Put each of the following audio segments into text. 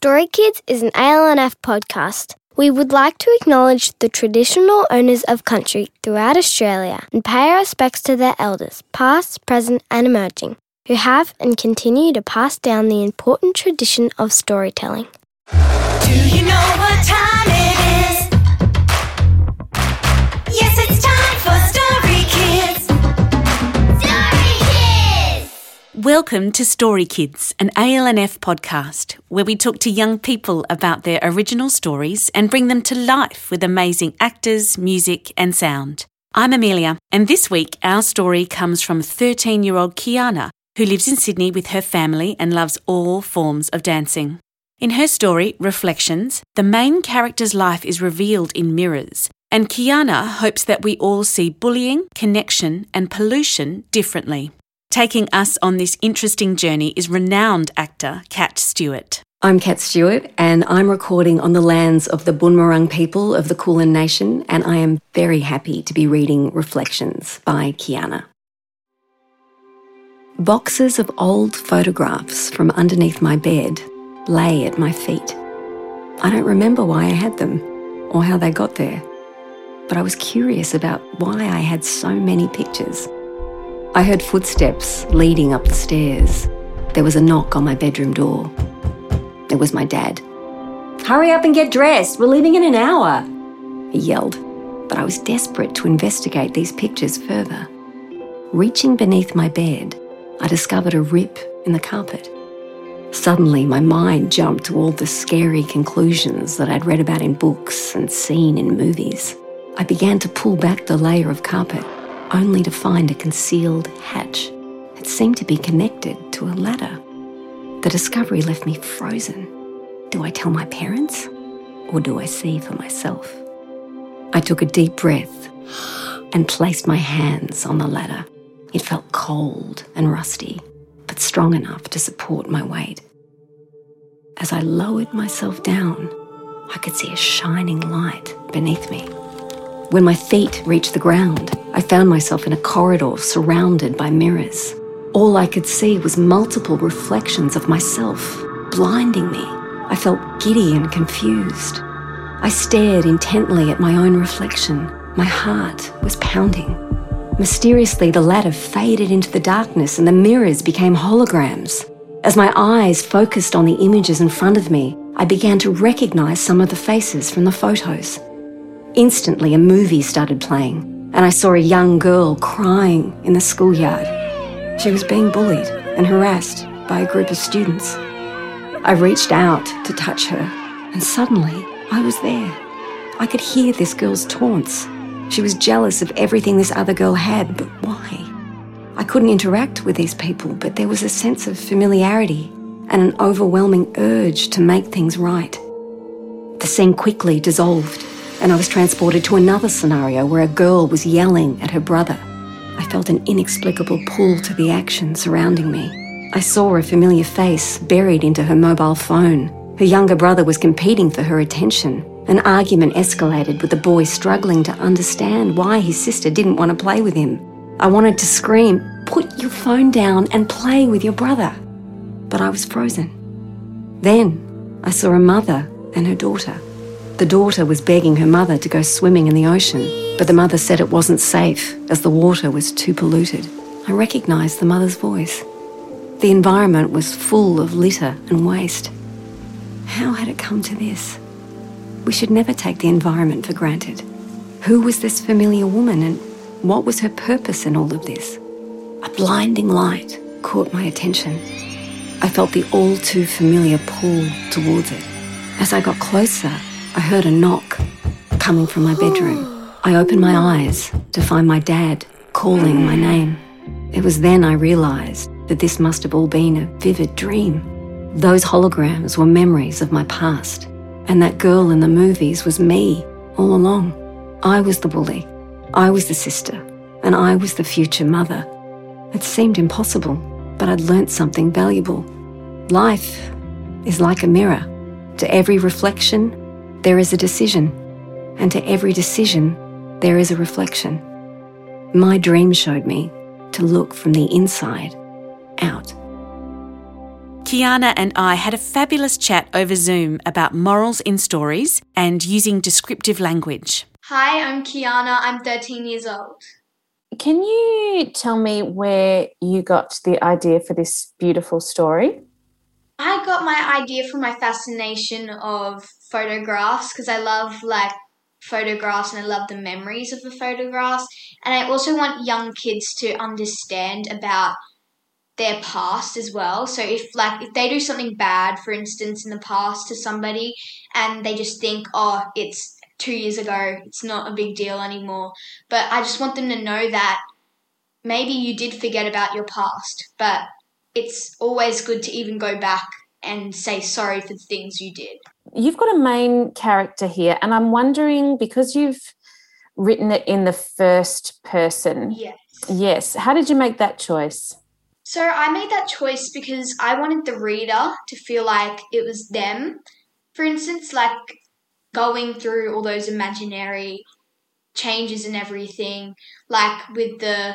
Story Kids is an ALNF podcast. We would like to acknowledge the traditional owners of country throughout Australia and pay our respects to their elders, past, present, and emerging, who have and continue to pass down the important tradition of storytelling. Do you know what time it is? Welcome to Story Kids, an ALNF podcast where we talk to young people about their original stories and bring them to life with amazing actors, music, and sound. I'm Amelia, and this week our story comes from 13 year old Kiana, who lives in Sydney with her family and loves all forms of dancing. In her story, Reflections, the main character's life is revealed in mirrors, and Kiana hopes that we all see bullying, connection, and pollution differently. Taking us on this interesting journey is renowned actor Kat Stewart. I'm Kat Stewart, and I'm recording on the lands of the Bunurong people of the Kulin Nation, and I am very happy to be reading Reflections by Kiana. Boxes of old photographs from underneath my bed lay at my feet. I don't remember why I had them or how they got there, but I was curious about why I had so many pictures. I heard footsteps leading up the stairs. There was a knock on my bedroom door. It was my dad. Hurry up and get dressed, we're leaving in an hour, he yelled, but I was desperate to investigate these pictures further. Reaching beneath my bed, I discovered a rip in the carpet. Suddenly, my mind jumped to all the scary conclusions that I'd read about in books and seen in movies. I began to pull back the layer of carpet, only to find a concealed hatch. that seemed to be connected to a ladder. The discovery left me frozen. Do I tell my parents? Or do I see for myself? I took a deep breath and placed my hands on the ladder. It felt cold and rusty, but strong enough to support my weight. As I lowered myself down, I could see a shining light beneath me. When my feet reached the ground, I found myself in a corridor surrounded by mirrors. All I could see was multiple reflections of myself, blinding me. I felt giddy and confused. I stared intently at my own reflection. My heart was pounding. Mysteriously, the ladder faded into the darkness and the mirrors became holograms. As my eyes focused on the images in front of me, I began to recognize some of the faces from the photos. Instantly, a movie started playing, and I saw a young girl crying in the schoolyard. She was being bullied and harassed by a group of students. I reached out to touch her, and suddenly I was there. I could hear this girl's taunts. She was jealous of everything this other girl had, but why? I couldn't interact with these people, but there was a sense of familiarity and an overwhelming urge to make things right. The scene quickly dissolved, and I was transported to another scenario where a girl was yelling at her brother. I felt an inexplicable pull to the action surrounding me. I saw a familiar face buried into her mobile phone. Her younger brother was competing for her attention. An argument escalated with the boy struggling to understand why his sister didn't want to play with him. I wanted to scream, Put your phone down and play with your brother. But I was frozen. Then I saw a mother and her daughter. The daughter was begging her mother to go swimming in the ocean, but the mother said it wasn't safe as the water was too polluted. I recognised the mother's voice. The environment was full of litter and waste. How had it come to this? We should never take the environment for granted. Who was this familiar woman and what was her purpose in all of this? A blinding light caught my attention. I felt the all too familiar pull towards it. As I got closer, I heard a knock coming from my bedroom. I opened my eyes to find my dad calling my name. It was then I realised that this must have all been a vivid dream. Those holograms were memories of my past, and that girl in the movies was me all along. I was the bully, I was the sister, and I was the future mother. It seemed impossible, but I'd learnt something valuable. Life is like a mirror. To every reflection, there is a decision, and to every decision, there is a reflection. My dream showed me to look from the inside out. Kiana and I had a fabulous chat over Zoom about morals in stories and using descriptive language. Hi, I'm Kiana. I'm 13 years old. Can you tell me where you got the idea for this beautiful story? I got my idea from my fascination of photographs because I love like photographs and I love the memories of the photographs. And I also want young kids to understand about their past as well. So if like if they do something bad, for instance, in the past to somebody and they just think, oh, it's two years ago, it's not a big deal anymore. But I just want them to know that maybe you did forget about your past, but it's always good to even go back and say sorry for the things you did. You've got a main character here, and I'm wondering because you've written it in the first person. Yes. Yes. How did you make that choice? So I made that choice because I wanted the reader to feel like it was them. For instance, like going through all those imaginary changes and everything, like with the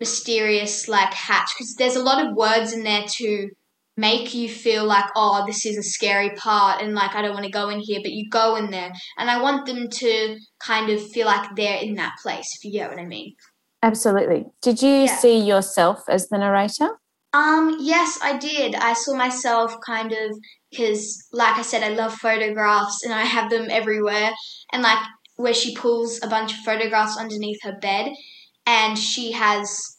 mysterious like hatch, because there's a lot of words in there to make you feel like, oh, this is a scary part and like I don't want to go in here, but you go in there. And I want them to kind of feel like they're in that place, if you get what I mean. Absolutely. Did you Yeah. see yourself as the narrator? Um, yes, I did. I saw myself kind of because, like I said, I love photographs and I have them everywhere. And like where she pulls a bunch of photographs underneath her bed, and she has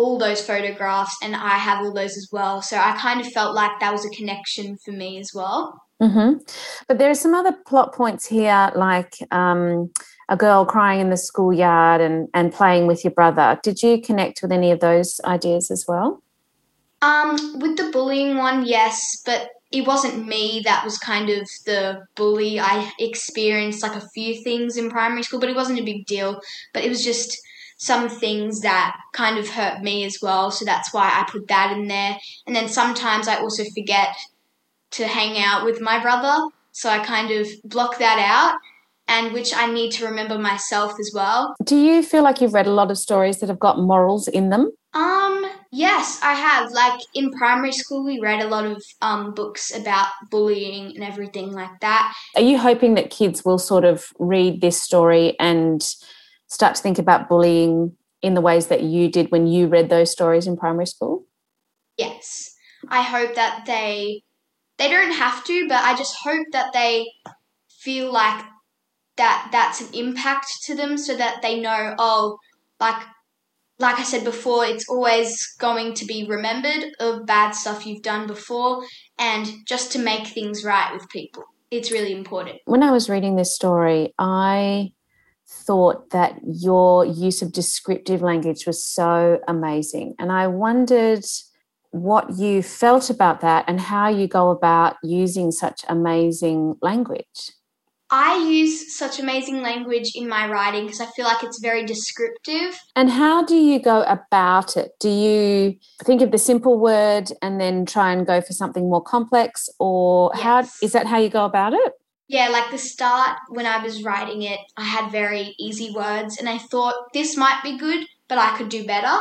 all those photographs, and I have all those as well. So I kind of felt like that was a connection for me as well. hmm But there are some other plot points here, like um, a girl crying in the schoolyard and, and playing with your brother. Did you connect with any of those ideas as well? Um, with the bullying one, yes, but it wasn't me that was kind of the bully. I experienced like a few things in primary school, but it wasn't a big deal. But it was just some things that kind of hurt me as well, so that's why I put that in there. And then sometimes I also forget to hang out with my brother, so I kind of block that out, and which I need to remember myself as well. Do you feel like you've read a lot of stories that have got morals in them? Um, yes, I have. Like in primary school, we read a lot of um, books about bullying and everything like that. Are you hoping that kids will sort of read this story and start to think about bullying in the ways that you did when you read those stories in primary school? Yes, I hope that they they don't have to, but I just hope that they feel like that that's an impact to them, so that they know, oh, like like I said before, it's always going to be remembered of bad stuff you've done before, and just to make things right with people. It's really important. When I was reading this story, I thought that your use of descriptive language was so amazing. And I wondered what you felt about that and how you go about using such amazing language. I use such amazing language in my writing because I feel like it's very descriptive. And how do you go about it? Do you think of the simple word and then try and go for something more complex or how Yes. is that how you go about it? Yeah, like the start when I was writing it, I had very easy words and I thought this might be good, but I could do better.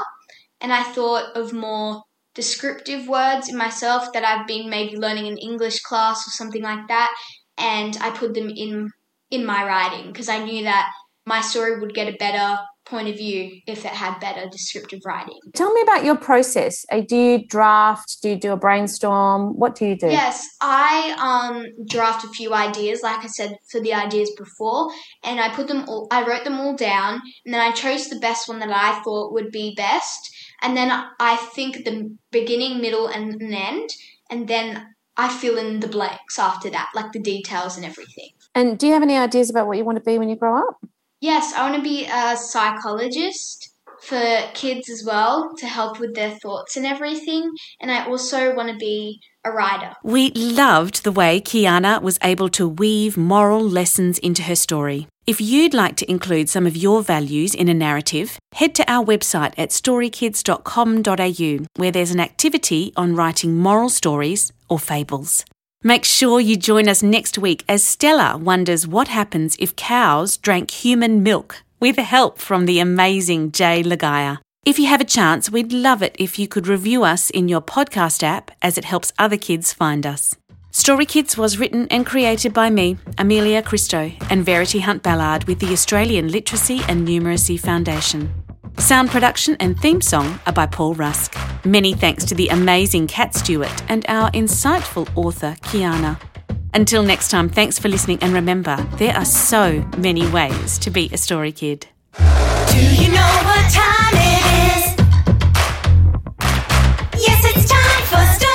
And I thought of more descriptive words in myself that I've been maybe learning in English class or something like that, and I put them in in my writing because I knew that my story would get a better point of view if it had better descriptive writing. Tell me about your process. Uh, Do you draft? Do you do a brainstorm? What do you do? Yes, I um draft a few ideas, like I said for the ideas before, and I put them all. I wrote them all down, and then I chose the best one that I thought would be best, and then I think the beginning, middle, and an end, and then I fill in the blanks after that, like the details and everything. And do you have any ideas about what you want to be when you grow up? Yes, I want to be a psychologist for kids as well to help with their thoughts and everything, and I also want to be a writer. We loved the way Kiana was able to weave moral lessons into her story. If you'd like to include some of your values in a narrative, head to our website at storykids.com.au where there's an activity on writing moral stories or fables. Make sure you join us next week as Stella wonders what happens if cows drank human milk with help from the amazing Jay Laga'aia. If you have a chance, we'd love it if you could review us in your podcast app as it helps other kids find us. Story Kids was written and created by me, Amelia Christo, and Verity Hunt Ballard with the Australian Literacy and Numeracy Foundation. Sound production and theme song are by Paul Rusk. Many thanks to the amazing Kat Stewart and our insightful author, Kiana. Until next time, thanks for listening and remember, there are so many ways to be a story kid. Do you know what time it is? Yes, it's time for story.